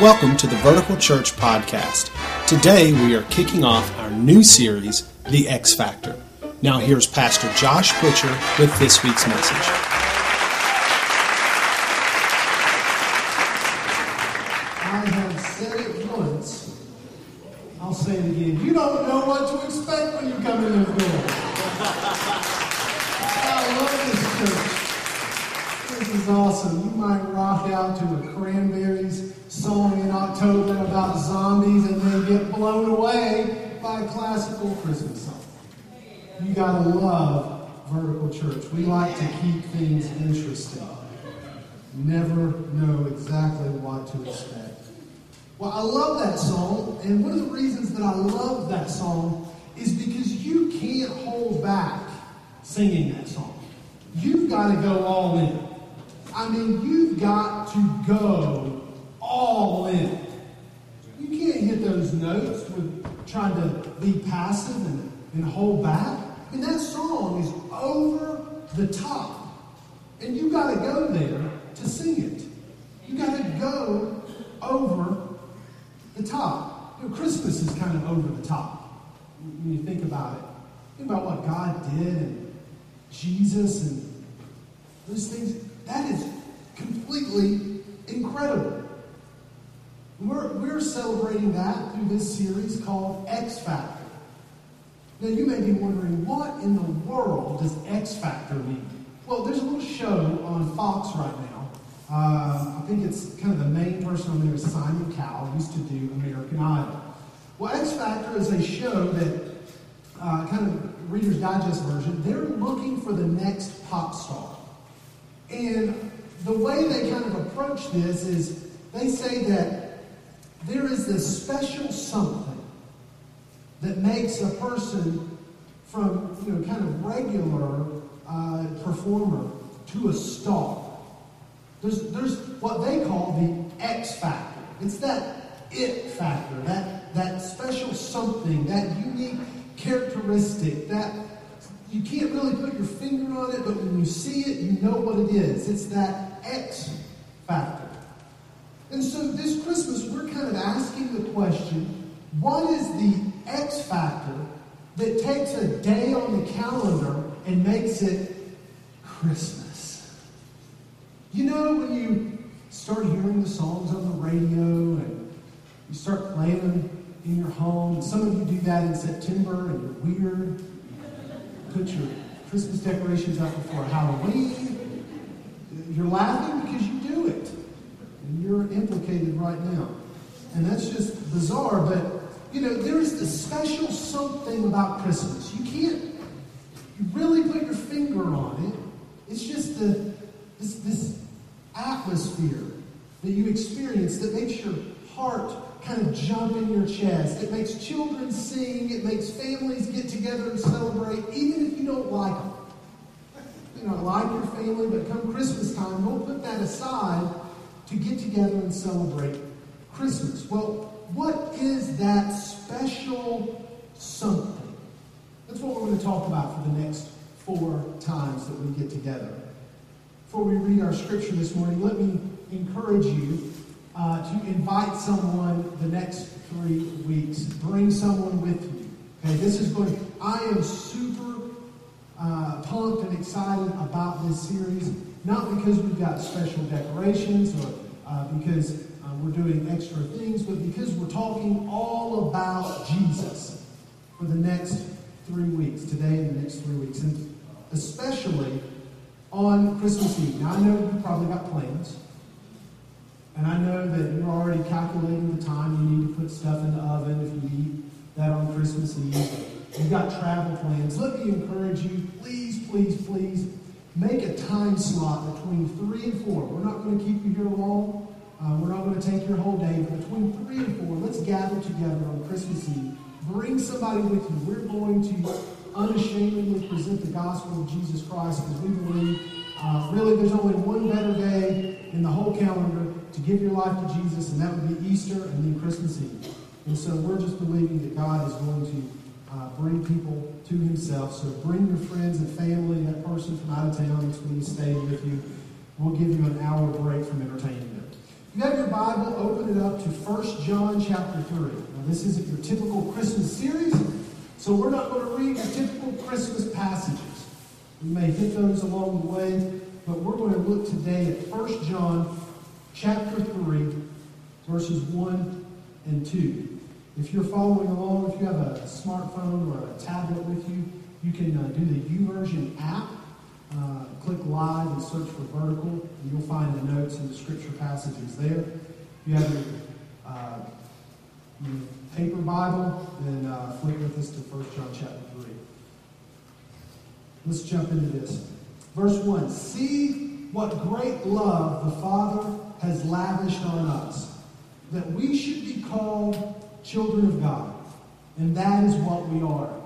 Welcome to the Vertical Church Podcast. Today we are kicking off our new series, The X Factor. Now here's Pastor Josh Butcher with this week's message. I have said it once. I'll say it again. You don't know what to expect when you come in this door. I love this church. This is awesome. You might rock out to a Cranberries song in October about zombies and then get blown away by a classical Christmas song. You gotta love Vertical Church. We like to keep things interesting. Never know exactly what to expect. Well, I love that song, and one of the reasons that I love that song is because you can't hold back singing that song. You've got to go all in. I mean, you've got to go all in. You can't hit those notes with trying to be passive and, and hold back. Mean, that song is over the top. And you got to go there to see it. You got to go over the top. You know, Christmas is kind of over the top when you think about it. Think about what God did and Jesus and those things. That is completely incredible. We're, we're celebrating that through this series called X Factor. Now, you may be wondering, what in the world does X Factor mean? Well, there's a little show on Fox right now. Uh, I think it's kind of the main person on there is Simon Cowell, used to do American Idol. Well, X Factor is a show that, uh, kind of Reader's Digest version, they're looking for the next pop star. And the way they kind of approach this is they say that there is this special something that makes a person from, you know, kind of regular uh, performer to a star. There's, there's what they call the X factor. It's that it factor, that, that special something, that unique characteristic, that you can't really put your finger on it, but when you see it, you know what it is. It's that X factor. And so this Christmas, we're kind of asking the question what is the X factor that takes a day on the calendar and makes it Christmas? You know, when you start hearing the songs on the radio and you start playing them in your home, and some of you do that in September and you're weird, put your Christmas decorations up before Halloween. You're laughing because you do it. And you're implicated right now. And that's just bizarre, but you know, there is this special something about Christmas. You can't you really put your finger on it. It's just the, this, this atmosphere that you experience that makes your heart kind of jump in your chest. It makes children sing. It makes families get together and celebrate, even if you don't like them. You know, like your family, but come Christmas time, we'll put that aside to get together and celebrate Christmas. Well, what is that special something? That's what we're going to talk about for the next four times that we get together. Before we read our scripture this morning, let me encourage you uh, to invite someone the next three weeks. Bring someone with you. Okay, this is going. To, I am super uh, pumped and excited about this series. Not because we've got special decorations or uh, because we're doing extra things, but because we're talking all about Jesus for the next three weeks, today and the next three weeks, and especially on Christmas Eve. Now, I know you probably got plans, and I know that you're already calculating the time you need to put stuff in the oven if you eat that on Christmas Eve. You've got travel plans. Let me encourage you, please, please, please, make a time slot between 3 and 4. We're not going to keep you here long. Uh, we're not going to take your whole day, but between 3 and 4, let's gather together on Christmas Eve. Bring somebody with you. We're going to unashamedly present the gospel of Jesus Christ because we believe uh, really there's only one better day in the whole calendar to give your life to Jesus, and that would be Easter and then Christmas Eve. And so we're just believing that God is going to uh, bring people to Himself. So bring your friends and family, that person from out of town that's going to staying with you. We'll give you an hour break from entertaining them. You have your Bible, open it up to 1 John chapter 3. Now, this isn't your typical Christmas series, so we're not going to read your typical Christmas passages. We may hit those along the way, but we're going to look today at 1 John chapter 3, verses 1 and 2. If you're following along, if you have a smartphone or a tablet with you, you can uh, do the YouVersion app uh, click live and search for vertical, and you'll find the notes and the scripture passages there. If you have your, uh, your paper Bible, then uh, flip with us to 1 John chapter 3. Let's jump into this. Verse 1 See what great love the Father has lavished on us, that we should be called children of God. And that is what we are.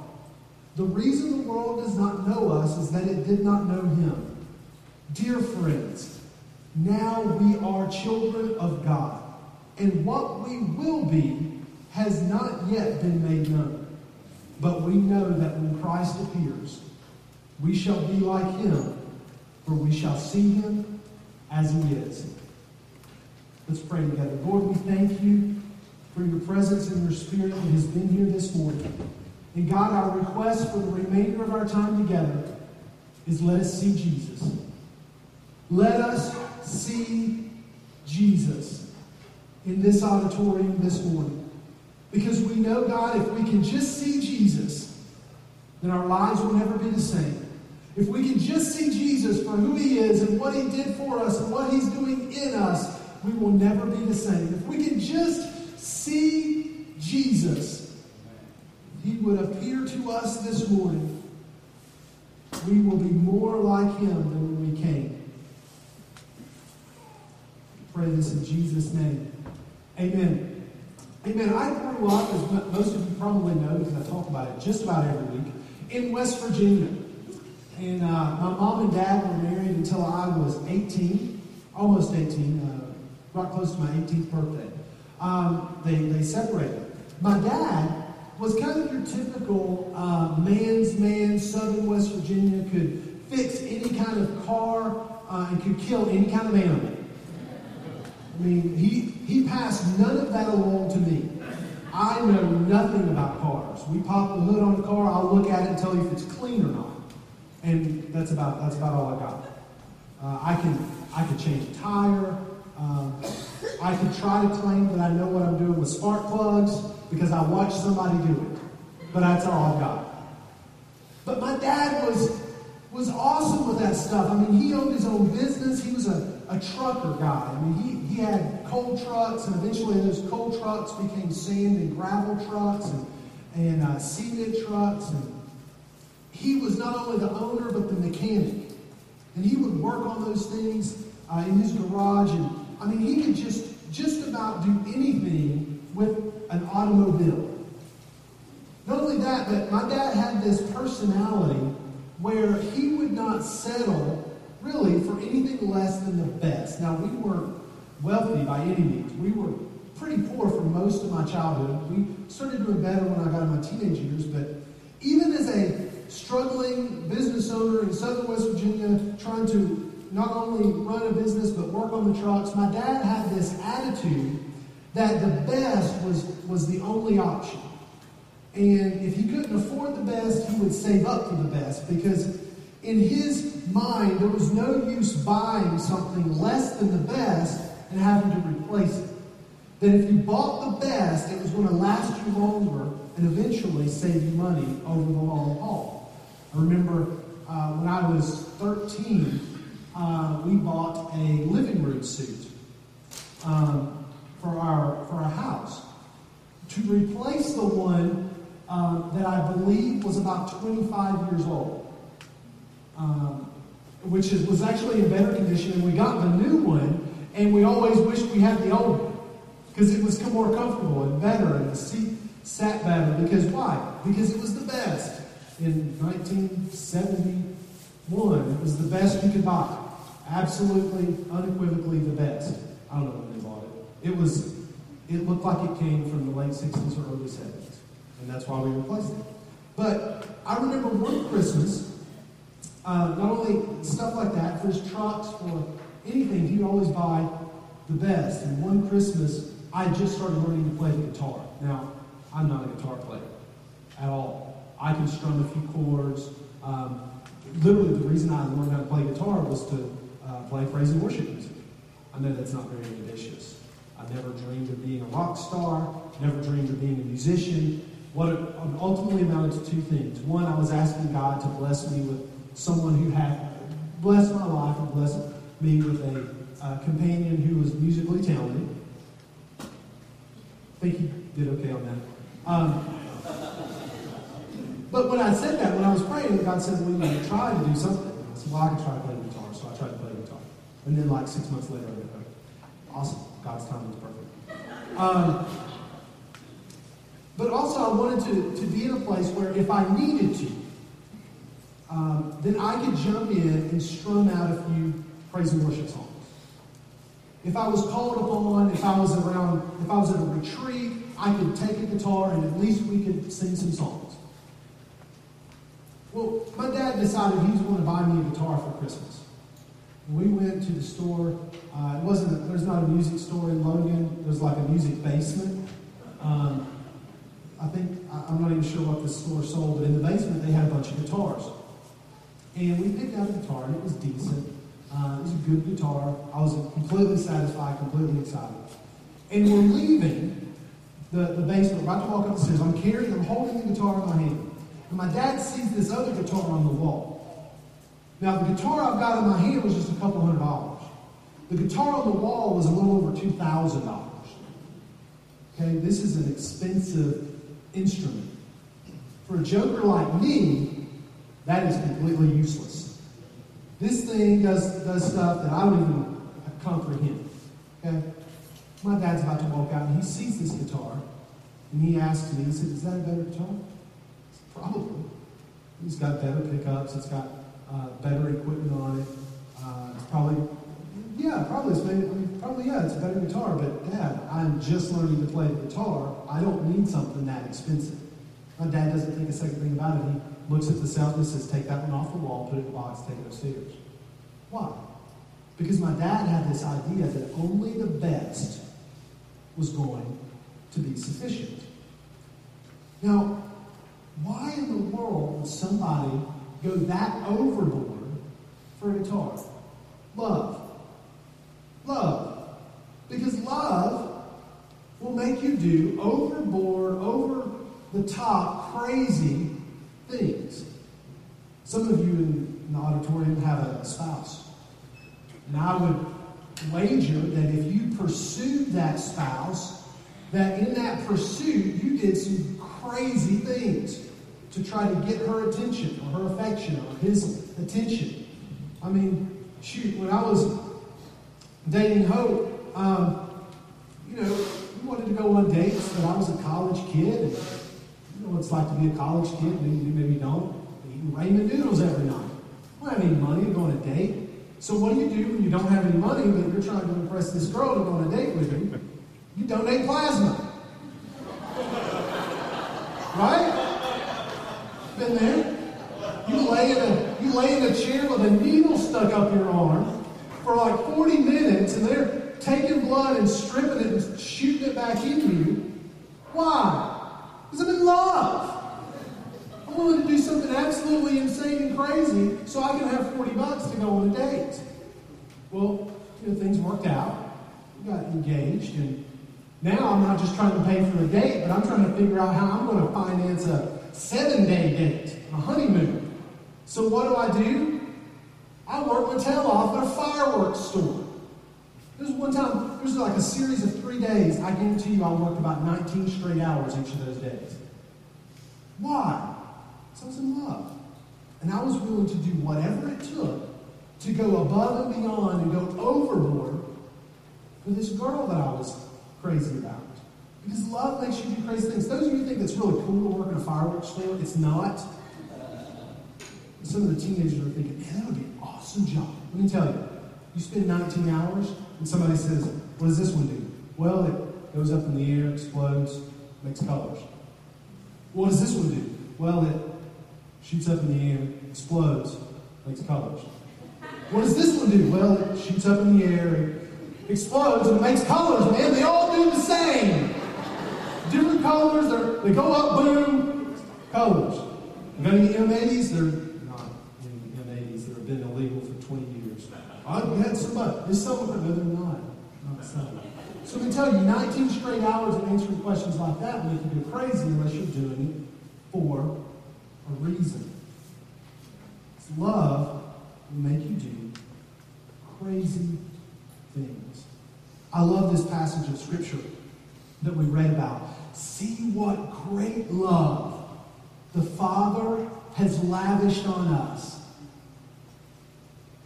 The reason the world does not know us is that it did not know him. Dear friends, now we are children of God, and what we will be has not yet been made known. But we know that when Christ appears, we shall be like him, for we shall see him as he is. Let's pray together. Lord, we thank you for your presence and your spirit that has been here this morning. And God, our request for the remainder of our time together is let us see Jesus. Let us see Jesus in this auditorium this morning. Because we know, God, if we can just see Jesus, then our lives will never be the same. If we can just see Jesus for who he is and what he did for us and what he's doing in us, we will never be the same. If we can just see Jesus, he would appear to us this morning, we will be more like him than when we came. Pray this in Jesus' name. Amen. Amen. I grew up, as most of you probably know, because I talk about it just about every week, in West Virginia. And uh, my mom and dad were married until I was 18, almost 18, uh, right close to my 18th birthday. Um, they, they separated. My dad was kind of your typical uh, man's man, southern West Virginia, could fix any kind of car uh, and could kill any kind of animal. I mean, he, he passed none of that along to me. I know nothing about cars. We pop the hood on the car, I'll look at it and tell you if it's clean or not. And that's about, that's about all I got. Uh, I, can, I can change a tire. Um, I could try to claim that I know what I'm doing with spark plugs because I watched somebody do it. But that's all I've got. But my dad was was awesome with that stuff. I mean, he owned his own business. He was a, a trucker guy. I mean, he, he had coal trucks, and eventually those coal trucks became sand and gravel trucks and, and uh, cement trucks. And he was not only the owner, but the mechanic. And he would work on those things uh, in his garage. And I mean, he could just just about do anything with an automobile. Not only that, but my dad had this personality where he would not settle really for anything less than the best. Now, we weren't wealthy by any means. We were pretty poor for most of my childhood. We started doing better when I got in my teenage years, but even as a struggling business owner in southern West Virginia, trying to not only run a business but work on the trucks, my dad had this attitude that the best was, was the only option. And if he couldn't afford the best, he would save up for the best because in his mind, there was no use buying something less than the best and having to replace it. That if you bought the best, it was going to last you longer and eventually save you money over the long haul. I remember uh, when I was 13, uh, we bought a living room suit. Um, for our, for our house to replace the one um, that I believe was about 25 years old, um, which is, was actually in better condition. And we got the new one, and we always wished we had the old one because it was more comfortable and better, and the seat sat better. Because why? Because it was the best. In 1971, it was the best you could buy. Absolutely, unequivocally the best. I don't know when they bought it. It was, it looked like it came from the late 60s or early 70s. And that's why we replaced it. But I remember one Christmas, uh, not only stuff like that, for his trucks, for anything, he'd always buy the best. And one Christmas, I just started learning to play the guitar. Now, I'm not a guitar player at all. I can strum a few chords. Um, literally, the reason I learned how to play guitar was to play praise and worship music. I know that's not very ambitious. I never dreamed of being a rock star, never dreamed of being a musician. What ultimately amounted to two things. One, I was asking God to bless me with someone who had blessed my life and blessed me with a uh, companion who was musically talented. I think he did okay on that. Um, but when I said that, when I was praying, God said, well, you know, try to do something. I said, well, I can try to play guitar. So I tried to play guitar. And then like six months later, I awesome. God's timing is perfect. Um, but also, I wanted to, to be in a place where if I needed to, um, then I could jump in and strum out a few praise and worship songs. If I was called upon, if I was around, if I was at a retreat, I could take a guitar and at least we could sing some songs. Well, my dad decided he was going to buy me a guitar for Christmas. We went to the store. Uh, it wasn't. A, there's not a music store in Logan. There's like a music basement. Um, I think I, am not even sure what the store sold, but in the basement they had a bunch of guitars. And we picked out a guitar, and it was decent. Uh, it was a good guitar. I was completely satisfied, completely excited. And we're leaving the, the basement, about to walk up the stairs. I'm carrying, I'm holding the guitar in my hand. And my dad sees this other guitar on the wall. Now, the guitar I've got in my hand was just a couple hundred dollars. The guitar on the wall was a little over $2,000. Okay, this is an expensive instrument. For a joker like me, that is completely useless. This thing does, does stuff that I don't even comprehend. Okay? My dad's about to walk out and he sees this guitar and he asks me, he said, Is that a better guitar? Probably. It's got better pickups. It's got uh, better equipment on it. Uh, probably, yeah, probably it's maybe, I mean, probably yeah, it's a better guitar. But Dad, I'm just learning to play the guitar. I don't need something that expensive. My dad doesn't think a second thing about it. He looks at the salesman and says, "Take that one off the wall, put it in a box, take it upstairs." Why? Because my dad had this idea that only the best was going to be sufficient. Now, why in the world would somebody go that overboard for a guitar? Love. Love. Because love will make you do overboard, over the top, crazy things. Some of you in the auditorium have a spouse. And I would wager that if you pursued that spouse, that in that pursuit you did some crazy things to try to get her attention or her affection or his attention. I mean, shoot, when I was dating Hope, um, you know, we wanted to go on dates, but I was a college kid. And you know what it's like to be a college kid, maybe you, maybe don't. Eating ramen noodles every night. I don't have any money to go on a date. So what do you do when you don't have any money, but you're trying to impress this girl to go on a date with you? You donate plasma. Right? Been there? You lay in a you lay in a chair with a needle stuck up your arm for like 40 minutes, and they're taking blood and stripping it and shooting it back into you. Why? Because I'm in love. I'm willing to do something absolutely insane and crazy so I can have 40 bucks to go on a date. Well, you know, things worked out. We got engaged, and now I'm not just trying to pay for the date, but I'm trying to figure out how I'm going to finance a seven day date, a honeymoon. So what do I do? I work my tail off at a fireworks store. There's one time, there's like a series of three days. I guarantee you I worked about 19 straight hours each of those days. Why? Because I was in love. And I was willing to do whatever it took to go above and beyond and go overboard for this girl that I was crazy about. Because love makes you do crazy things. Those of you think it's really cool to work in a fireworks store, it's not. Some of the teenagers are thinking, man, that would be an awesome job. Let me tell you, you spend 19 hours, and somebody says, what does this one do? Well, it goes up in the air, explodes, makes colors. What does this one do? Well, it shoots up in the air, explodes, makes colors. What does this one do? Well, it shoots up in the air, explodes and makes colors, man. They all do the same. Different colors, they're, they go up, boom, colors. You got any M80s? They're not any M80s that have been illegal for 20 years. I had some, there's some, of but they're not. Not some. So we tell you, 19 straight hours of answering questions like that make you go crazy unless you're doing it for a reason. It's love will make you do crazy things. I love this passage of Scripture that we read about. See what great love the Father has lavished on us.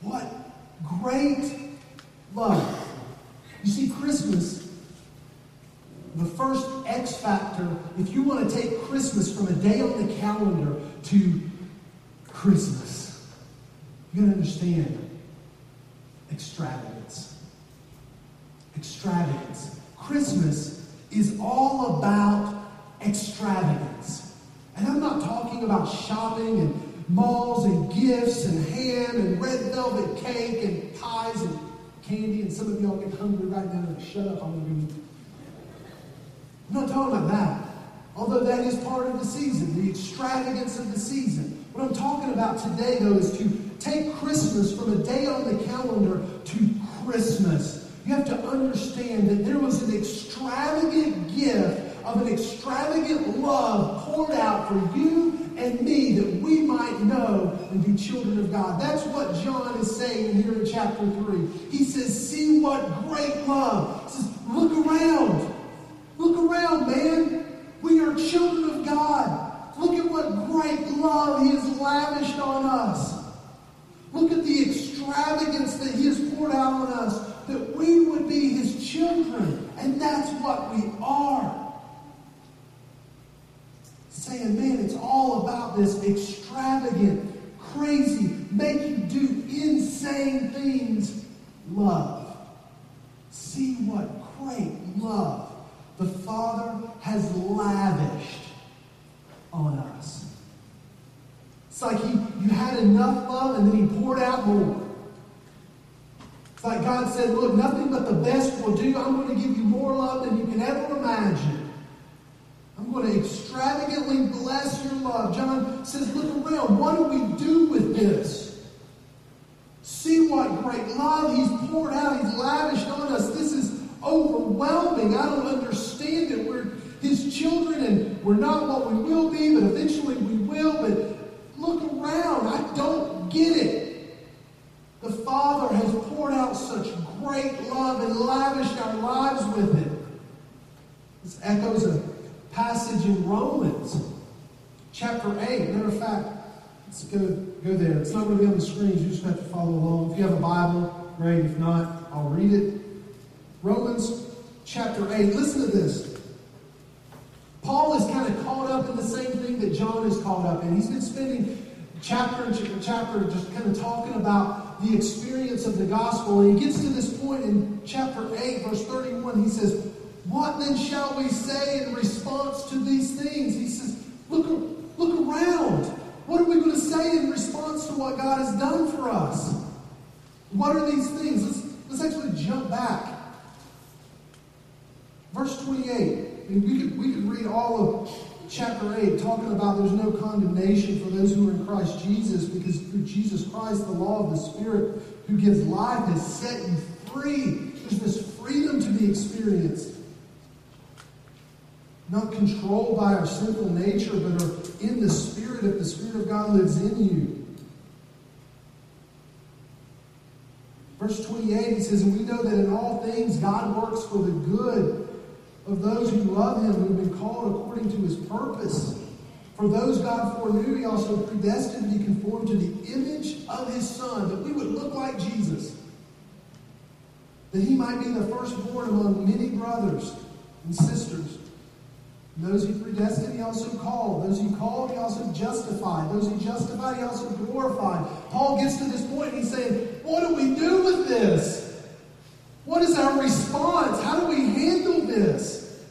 What great love. You see, Christmas, the first X factor, if you want to take Christmas from a day on the calendar to Christmas, you got to understand extravagance. Extravagance. Christmas is all about extravagance. And I'm not talking about shopping and malls and gifts and ham and red velvet cake and pies and candy. And some of y'all get hungry right now. Like, Shut up, I'm going to I'm not talking about that. Although that is part of the season, the extravagance of the season. What I'm talking about today, though, is to take Christmas from a day on the calendar to Christmas. You have to understand that there was an extravagant gift of an extravagant love poured out for you and me that we might know and be children of God. That's what John is saying here in chapter 3. He says, See what great love. Says, Look around. Look around, man. We are children of God. Look at what great love He has lavished on us. Look at the extravagance that He has poured out on us that we would be His children. And that's what we are saying, man, it's all about this extravagant, crazy, make you do insane things love. See what great love the Father has lavished on us. It's like he, you had enough love and then he poured out more. It's like God said, look, nothing but the best will do. I'm going to give you more love than you can ever imagine. I'm going to extravagantly bless your love. John says, Look around. What do we do with this? See what great love He's poured out, He's lavished on us. This is overwhelming. I don't understand it. We're His children and we're not what we will be, but eventually we will. But look around. I don't get it. The Father has poured out such great love and lavished our lives with it. This echoes a passage in Romans, chapter 8. Matter of fact, let's go, go there. It's not going to be on the screens. You just have to follow along. If you have a Bible, great. If not, I'll read it. Romans chapter 8. Listen to this. Paul is kind of caught up in the same thing that John is caught up in. He's been spending chapter and chapter just kind of talking about the experience of the gospel. And he gets to this point in chapter 8, verse 31. He says, what then shall we say in response to these things? He says, look, look around. What are we going to say in response to what God has done for us? What are these things? Let's, let's actually jump back. Verse 28. we could, we could read all of chapter 8 talking about there's no condemnation for those who are in Christ Jesus because through Jesus Christ, the law of the Spirit who gives life has set you free. There's this freedom to be experienced not controlled by our sinful nature, but are in the Spirit if the Spirit of God lives in you. Verse 28, he says, And we know that in all things God works for the good of those who love him, who have been called according to his purpose. For those God foreknew, he also predestined to be conformed to the image of his Son, that we would look like Jesus. That he might be the firstborn among many brothers and sisters. Those he predestined, he also called. Those he called, he also justified. Those he justified, he also glorified. Paul gets to this point and he's saying, What do we do with this? What is our response? How do we handle this?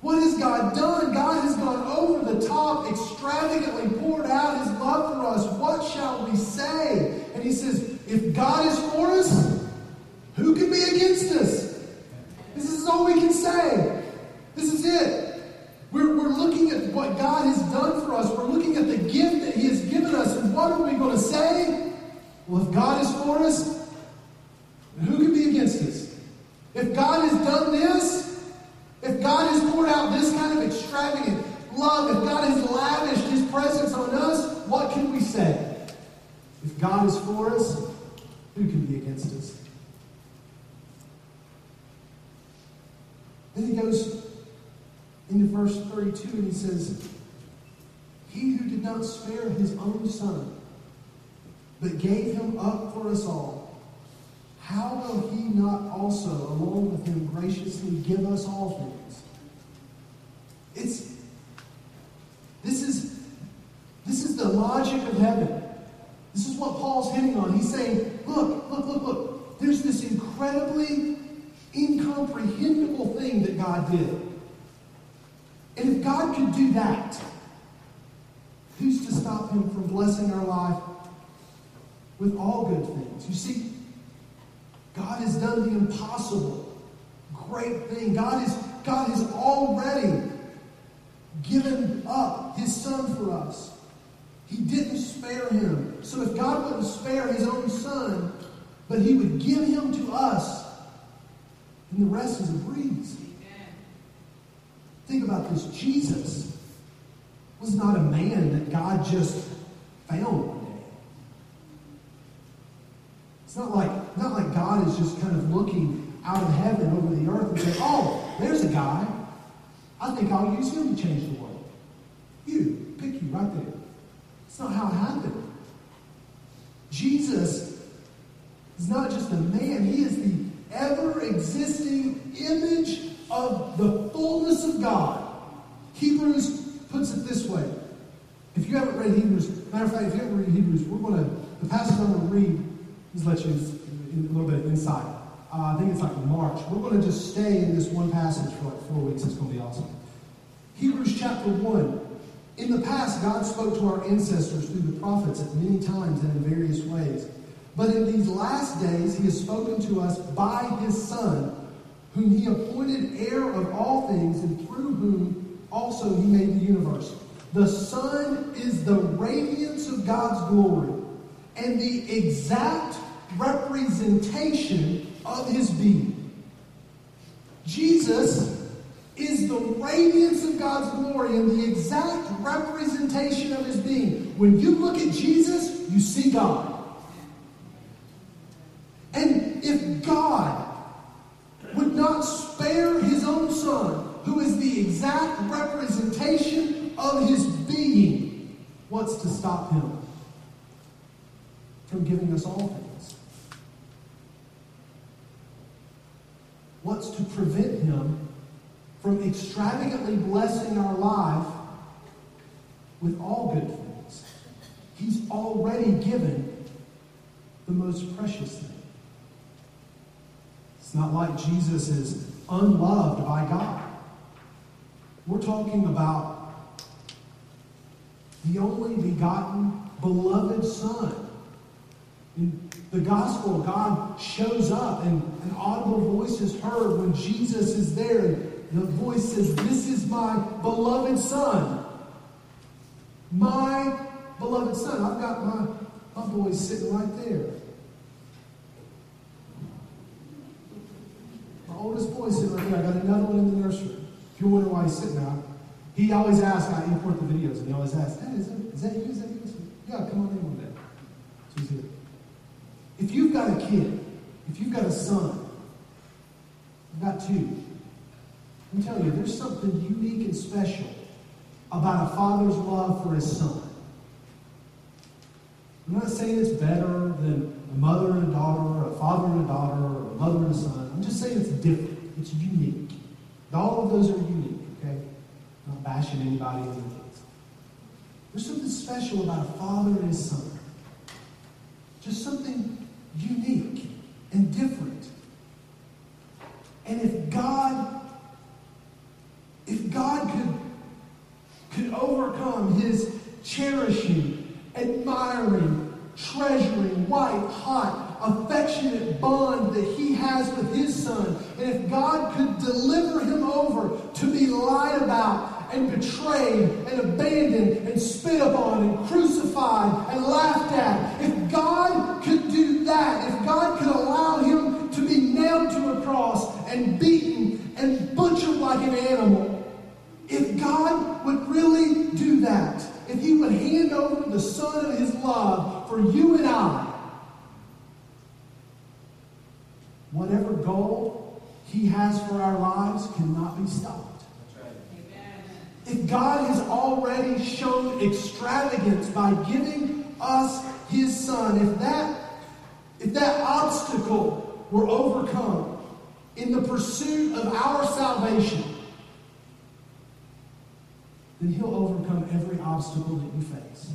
What has God done? God has gone over the top, extravagantly poured out his love for us. What shall we say? And he says, If God is for us, Who can be against us? This is all we can say. This is it. We're, we're looking at what God has done for us. We're looking at the gift that He has given us. And what are we going to say? Well, if God is for us, who can be against us? If God has done this, if God has poured out this kind of extravagant love, if God has lavished His presence on us, what can we say? If God is for us, who can be against us? Then he goes into verse 32 and he says, He who did not spare his own son, but gave him up for us all, how will he not also, along with him, graciously give us all things? It's this is this is the logic of heaven. This is what Paul's hitting on. He's saying, look, look, look, look. There's this incredibly incomprehensible thing that God did. God could do that, who's to stop him from blessing our life with all good things? You see, God has done the impossible. Great thing. God is God has already given up his son for us. He didn't spare him. So if God wouldn't spare his own son, but he would give him to us, and the rest is a breeze. Think about this. Jesus was not a man that God just found one day. It's not like, not like God is just kind of looking out of heaven over the earth and saying, oh, there's a guy. I think I'll use him to change the world. You, pick you right there. It's not how it happened. Jesus is not just a man, he is the ever existing image of the fullness of God. Hebrews puts it this way. If you haven't read Hebrews, matter of fact, if you haven't read Hebrews, we're going to, the passage I'm going to read, just let you a little bit of insight. Uh, I think it's like March. We're going to just stay in this one passage for like four weeks. It's going to be awesome. Hebrews chapter 1. In the past, God spoke to our ancestors through the prophets at many times and in various ways. But in these last days, he has spoken to us by his Son, whom he appointed heir of all things, and through whom also he made the universe. The Son is the radiance of God's glory and the exact representation of his being. Jesus is the radiance of God's glory and the exact representation of his being. When you look at Jesus, you see God. And if God would not spare his own son, who is the exact representation of his being, what's to stop him from giving us all things? What's to prevent him from extravagantly blessing our life with all good things? He's already given the most precious thing. Not like Jesus is unloved by God. We're talking about the only begotten, beloved Son. In the gospel, God shows up and an audible voice is heard when Jesus is there. And the voice says, This is my beloved Son. My beloved Son. I've got my, my boys sitting right there. Oldest boy sitting right here. I got another one in the nursery. If you're wondering why he's sitting there, he always asks, I import the videos, and he always asks, hey, is that, is that you? Is that you? Yeah, come on in one day. So he's here. If you've got a kid, if you've got a son, you've got two, I'm telling you, there's something unique and special about a father's love for his son. I'm not saying it's better than a mother and a daughter, or a father and a daughter, or a mother and a son. Just saying it's different. It's unique. All of those are unique, okay? I'm not bashing anybody in the kids. There's something special about a father and his son. Just something unique and different. And if God, if God could, could overcome his cherishing, admiring, treasuring, white hot affectionate bond that he has with his son, and if God could deliver him over to be lied about and betrayed and abandoned and spit upon and crucified and laughed at, if God could do that, if God could allow him to be nailed to a cross and beaten and butchered like an animal, if God would really do that, if He would hand over the Son of His love for you and I, whatever goal He has for our lives cannot be stopped. If God has already shown extravagance by giving us His Son, if that if that obstacle were overcome in the pursuit of our salvation, then He'll overcome every obstacle that you face.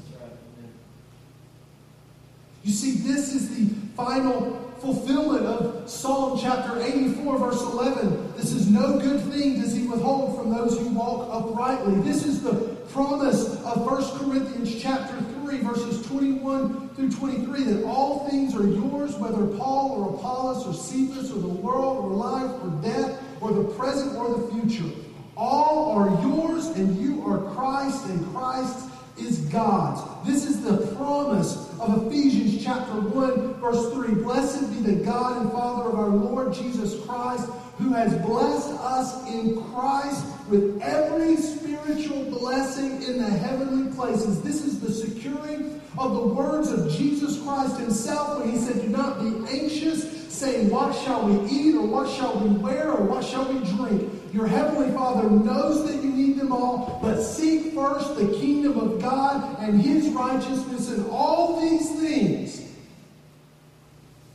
You see, this is the final fulfillment of Psalm chapter 84, verse 11. This is no good thing does he withhold from those who walk uprightly. This is the promise of 1 Corinthians chapter 3, verses 21 through 23, that all things are yours, whether Paul or Apollos or Cephas or the world or life or death or the present or the future. All are yours, and you are Christ, and Christ is God's. This is the promise of Ephesians chapter 1, verse 3. Blessed be the God and Father of our Lord Jesus Christ, who has blessed us in Christ with every spiritual blessing in the heavenly places. This is the securing of the words of Jesus Christ himself when he said, Do not be anxious, saying, What shall we eat, or what shall we wear, or what shall we drink? Your heavenly Father knows that you need them all, but seek first the kingdom of God and his righteousness, and all these things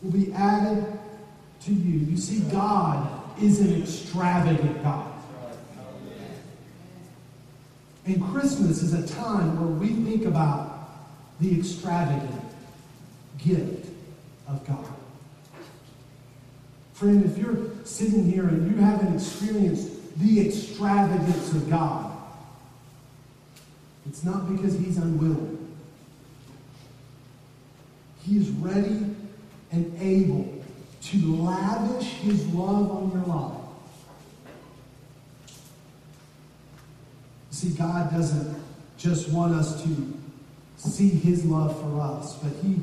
will be added to you. You see, God is an extravagant God. And Christmas is a time where we think about the extravagant gift of God. Friend, if you're sitting here and you haven't experienced the extravagance of God, it's not because He's unwilling. He is ready and able to lavish His love on your life. See, God doesn't just want us to see His love for us, but He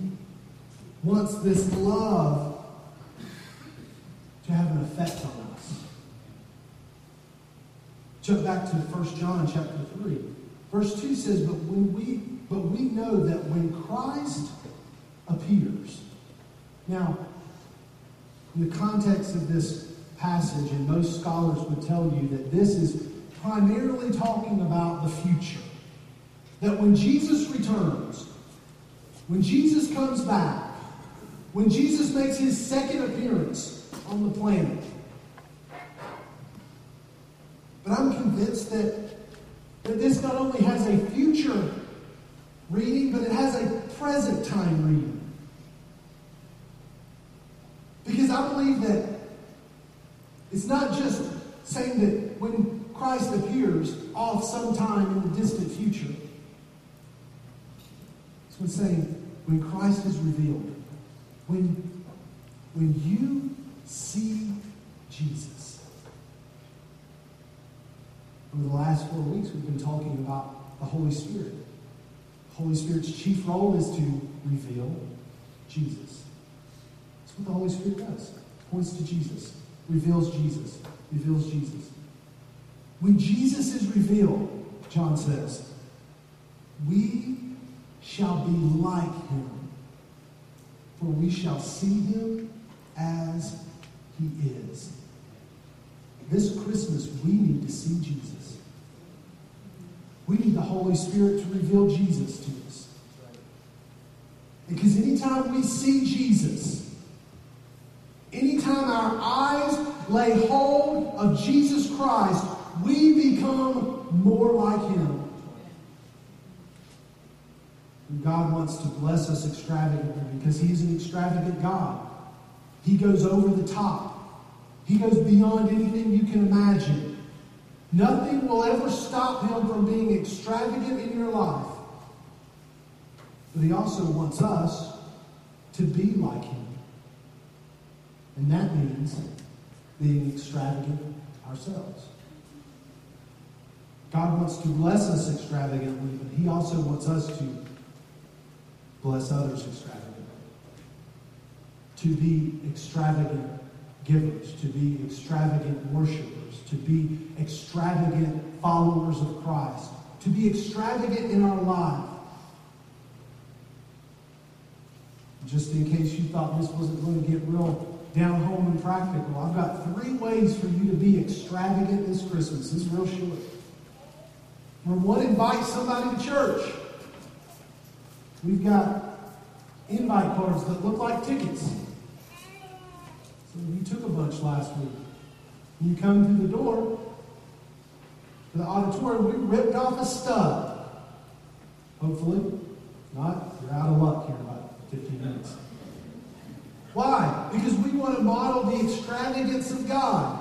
wants this love to have an effect on us. Jump back to 1 John chapter 3. Verse 2 says, But when we but we know that when Christ appears. Now, in the context of this passage, and most scholars would tell you that this is primarily talking about the future. That when Jesus returns, when Jesus comes back, when Jesus makes his second appearance, on the planet. But I'm convinced that, that this not only has a future reading, but it has a present time reading. Because I believe that it's not just saying that when Christ appears off sometime in the distant future. It's when saying when Christ is revealed, when, when you see Jesus. Over the last four weeks, we've been talking about the Holy Spirit. The Holy Spirit's chief role is to reveal Jesus. That's what the Holy Spirit does. Points to Jesus, reveals Jesus, reveals Jesus. When Jesus is revealed, John says, we shall be like him, for we shall see him as he is. This Christmas, we need to see Jesus. We need the Holy Spirit to reveal Jesus to us. Because anytime we see Jesus, anytime our eyes lay hold of Jesus Christ, we become more like Him. And God wants to bless us extravagantly because He's an extravagant God. He goes over the top. He goes beyond anything you can imagine. Nothing will ever stop him from being extravagant in your life. But he also wants us to be like him. And that means being extravagant ourselves. God wants to bless us extravagantly, but He also wants us to bless others extravagantly. To be extravagant givers, to be extravagant worshipers, to be extravagant followers of Christ, to be extravagant in our life. Just in case you thought this wasn't going to get real down home and practical, I've got three ways for you to be extravagant this Christmas. Is real short. Number one, invite somebody to church. We've got invite cards that look like tickets. You took a bunch last week. When you come through the door to the auditorium, we ripped off a stub. Hopefully. Not, you're out of luck here in about 15 minutes. Why? Because we want to model the extravagance of God.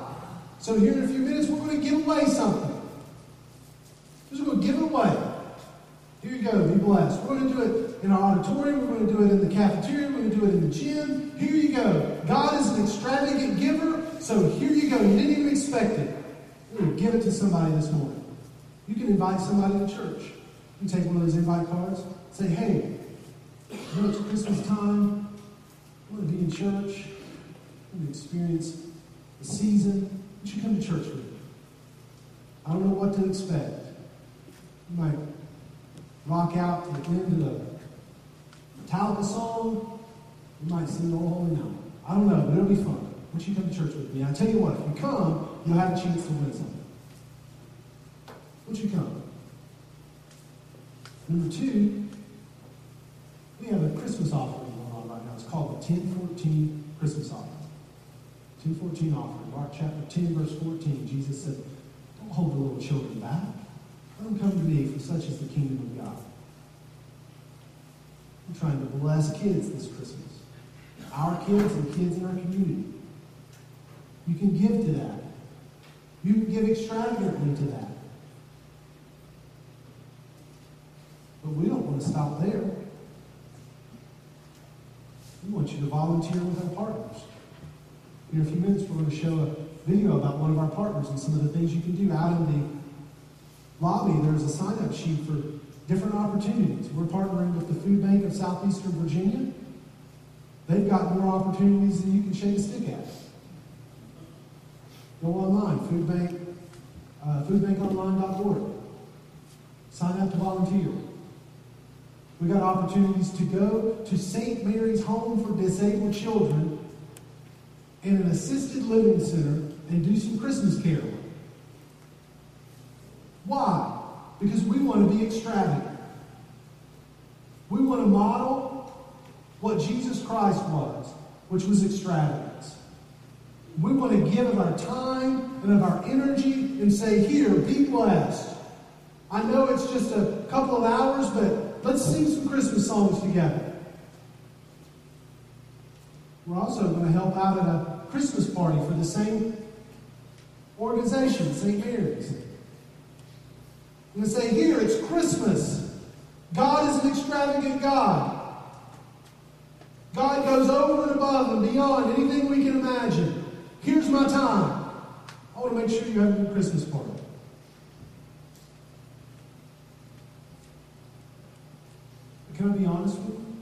So here in a few minutes, we're going to give away something. Just going to give it away. Here you go. Be blessed. We're going to do it in our auditorium. We're going to do it in the cafeteria. We're going to do it in the gym. Here you go. God is an extravagant giver. So here you go. You didn't even expect it. give it to somebody this morning. You can invite somebody to church. You take one of those invite cards. Say, hey, you know it's Christmas time. I want to be in church. I want to experience the season. You should come to church with me. I don't know what to expect. You might rock out to the end of the Metallica song. You might sing O Holy Night. I don't know, but it'll be fun. Once you come to church with me, I tell you what, if you come, you'll have a chance to win something. Once you come. Number two, we have a Christmas offering going on right now. It's called the 1014 Christmas offering. 1014 offering. Mark chapter 10, verse 14, Jesus said, Don't hold the little children back. Them come to me, for such is the kingdom of God. I'm trying to bless kids this Christmas. Our kids and kids in our community. You can give to that. You can give extravagantly to that. But we don't want to stop there. We want you to volunteer with our partners. In a few minutes, we're going to show a video about one of our partners and some of the things you can do out in the lobby, there's a sign-up sheet for different opportunities. We're partnering with the Food Bank of Southeastern Virginia. They've got more opportunities than you can shake a stick at. Go online, Food Bank, uh, foodbankonline.org. Sign up to volunteer. We got opportunities to go to St. Mary's Home for Disabled Children and an assisted living center and do some Christmas caroling. Why? Because we want to be extravagant. We want to model what Jesus Christ was, which was extravagance. We want to give of our time and of our energy and say, Here, be blessed. I know it's just a couple of hours, but let's sing some Christmas songs together. We're also going to help out at a Christmas party for the same organization, St. Mary's. I'm going to say here, it's Christmas. God is an extravagant God. God goes over and above and beyond anything we can imagine. Here's my time. I want to make sure you have a good Christmas party. But can I be honest with you?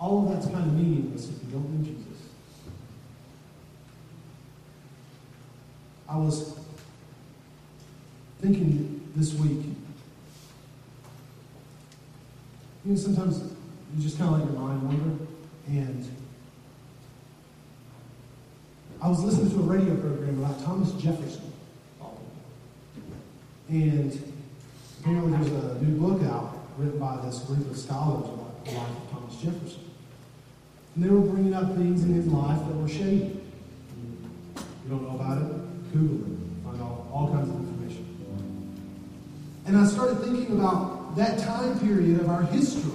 All of that's kind of meaningless if you don't know Jesus. I was thinking this week. You know, sometimes you just kind of let your mind wander. And I was listening to a radio program about Thomas Jefferson. And apparently there's a new book out written by this group of scholars about the life of Thomas Jefferson. And they were bringing up things in his life that were shady. You don't know about it? Google it. Find all, all kinds of. And I started thinking about that time period of our history.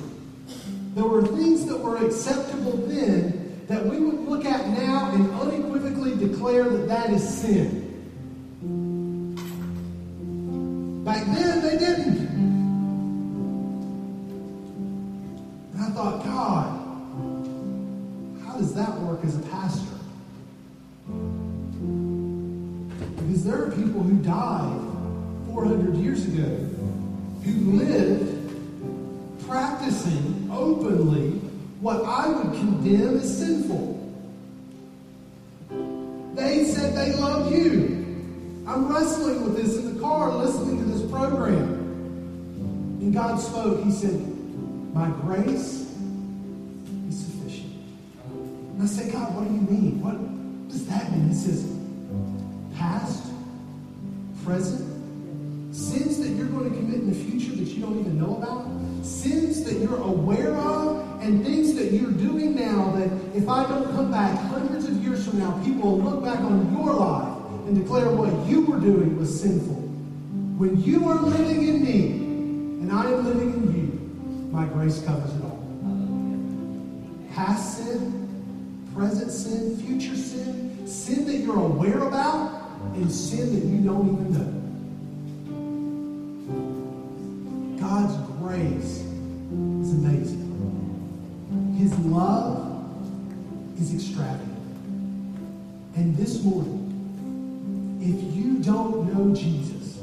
There were things that were acceptable then that we would look at now and unequivocally declare that that is sin. Back then, they didn't. And I thought, God, how does that work as a pastor? Because there are people who died 400 years ago who lived practicing openly what I would condemn as sinful. They said they love you. I'm wrestling with this in the car listening to this program. And God spoke. He said, My grace is sufficient. And I said, God, what do you mean? What does that mean? He says, Past, present, in the future that you don't even know about, sins that you're aware of, and things that you're doing now that if I don't come back hundreds of years from now, people will look back on your life and declare what you were doing was sinful. When you are living in me and I am living in you, my grace covers it all. Past sin, present sin, future sin, sin that you're aware about, and sin that you don't even know. Grace is amazing. His love is extravagant. And this morning, if you don't know Jesus,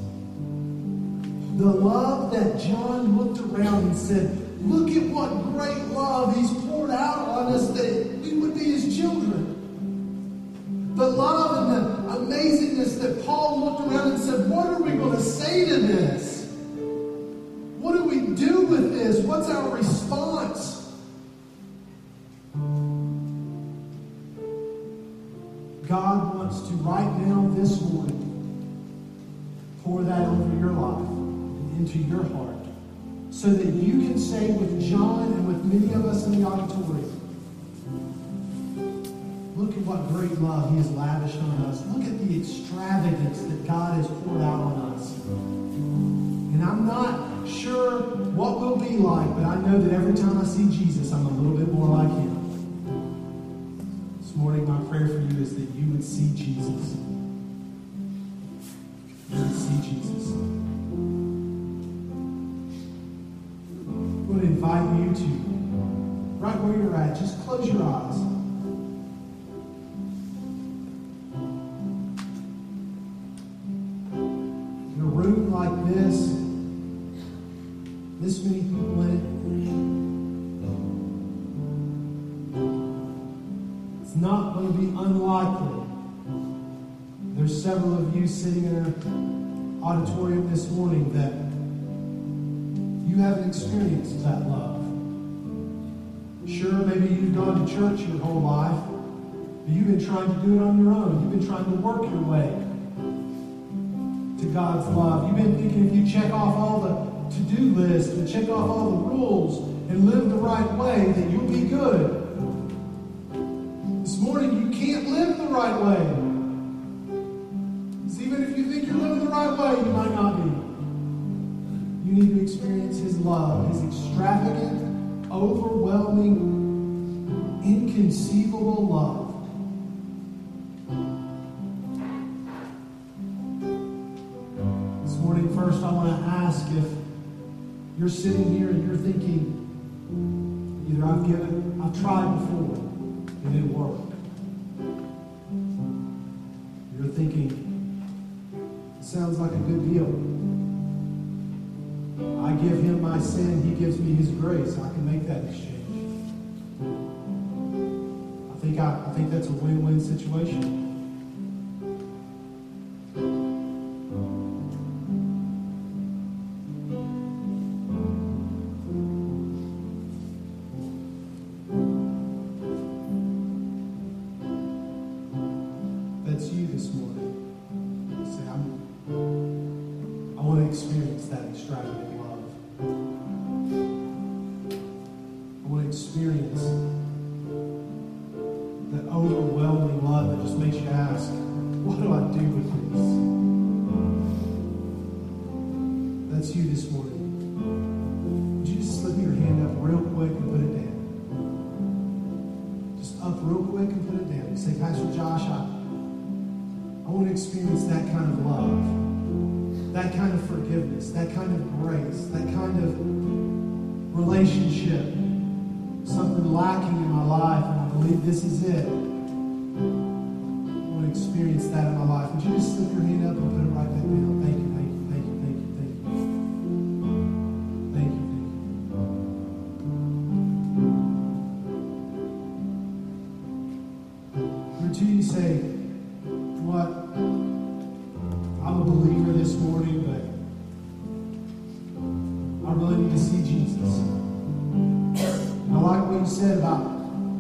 the love that John looked around and said, Look at what great love he's poured out on us that we would be his children. The love and the amazingness that Paul looked around and said, What are we going to say to this? This? What's our response? God wants to right now, this morning, pour that over your life and into your heart so that you can say with John and with many of us in the auditorium, Look at what great love He has lavished on us. Look at the extravagance that God has poured out on us. And I'm not sure what we'll be like, but I know that every time I see Jesus, I'm a little bit more like Him. This morning, my prayer for you is that you would see Jesus. You would see Jesus. Going to invite you to, right where you're at, just close your eyes. Not going to be unlikely. There's several of you sitting in an auditorium this morning that you haven't experienced that love. Sure, maybe you've gone to church your whole life, but you've been trying to do it on your own. You've been trying to work your way to God's love. You've been thinking if you check off all the to do list and check off all the rules and live the right way, that you'll be good. Right way. Because even if you think you're living the right way, you might not be. You need to experience His love, His extravagant, overwhelming, inconceivable love. This morning, first, I want to ask if you're sitting here and you're thinking, either I've given, I've tried before, and it didn't work. Thinking, it sounds like a good deal. I give him my sin, he gives me his grace. I can make that exchange. I think I, I think that's a win-win situation.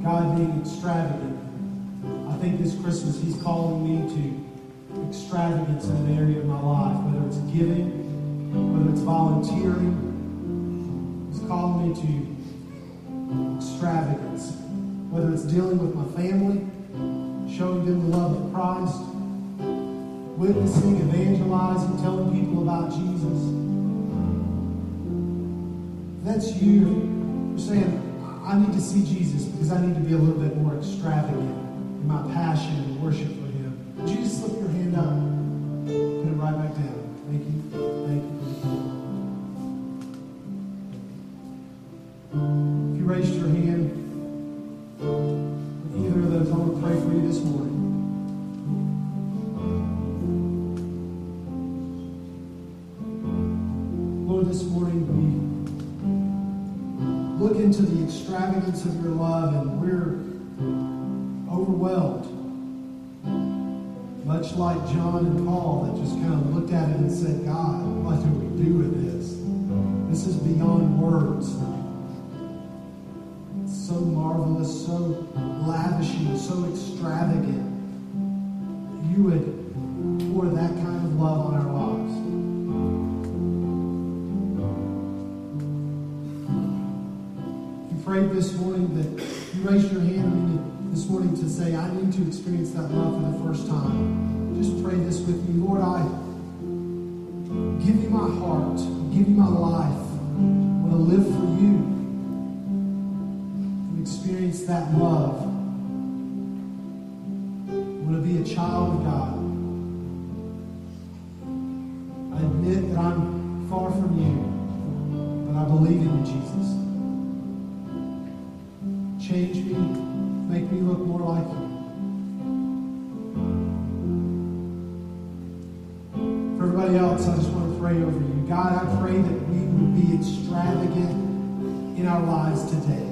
God being extravagant. I think this Christmas He's calling me to extravagance in an area of my life, whether it's giving, whether it's volunteering. He's calling me to extravagance, whether it's dealing with my family, showing them the love of Christ, witnessing, evangelizing, telling people about Jesus. That's you. You're saying, I need to see Jesus because I need to be a little bit more extravagant in my passion and worship for Him. Would you just slip your of your love and we're overwhelmed. Much like John and Paul that just kind of looked at it and said, God, what do we do with this? This is beyond words. It's so marvelous, so lavishing, so extravagant. This morning that you raised your hand this morning to say, I need to experience that love for the first time. Just pray this with me. Lord, I give you my heart, give you my life. I want to live for you and experience that love. I want to be a child of God. I admit that I'm far from you, but I believe in you, Jesus. In our lives today.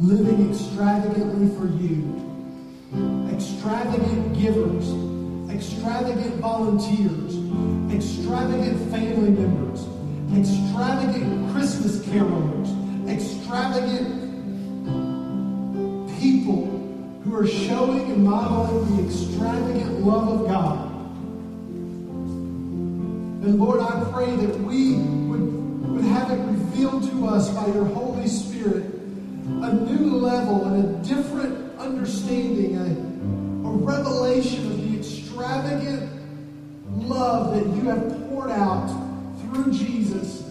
Living extravagantly for you. Extravagant givers, extravagant volunteers, extravagant family members, extravagant Christmas carolers, extravagant people who are showing and modeling the extravagant love of God. And Lord, I pray that we would, would have it revealed to us by your Holy Spirit a new level and a different understanding, a, a revelation of the extravagant love that you have poured out through Jesus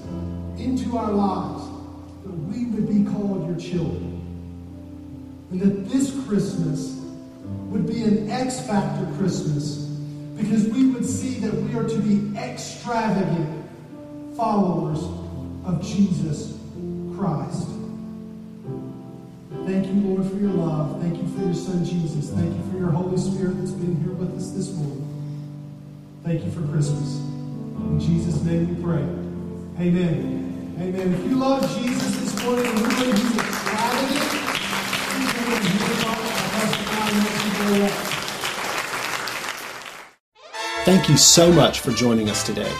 into our lives, that we would be called your children. And that this Christmas would be an X Factor Christmas because we would see that we are to be extravagant followers of Jesus Christ. Thank you, Lord, for your love. Thank you for your Son, Jesus. Thank you for your Holy Spirit that's been here with us this morning. Thank you for Christmas. In Jesus' name we pray. Amen. Amen. If you love Jesus this morning you believe he's extravagant. Thank you so much for joining us today.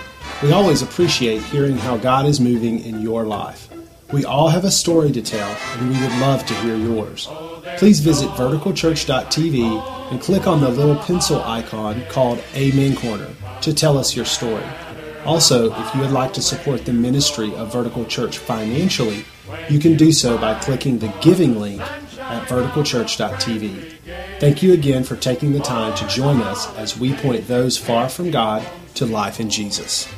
We always appreciate hearing how God is moving in your life. We all have a story to tell, and we would love to hear yours. Please visit verticalchurch.tv and click on the little pencil icon called Amen Corner to tell us your story. Also, if you would like to support the ministry of Vertical Church financially, you can do so by clicking the giving link at verticalchurch.tv. Thank you again for taking the time to join us as we point those far from God to life in Jesus.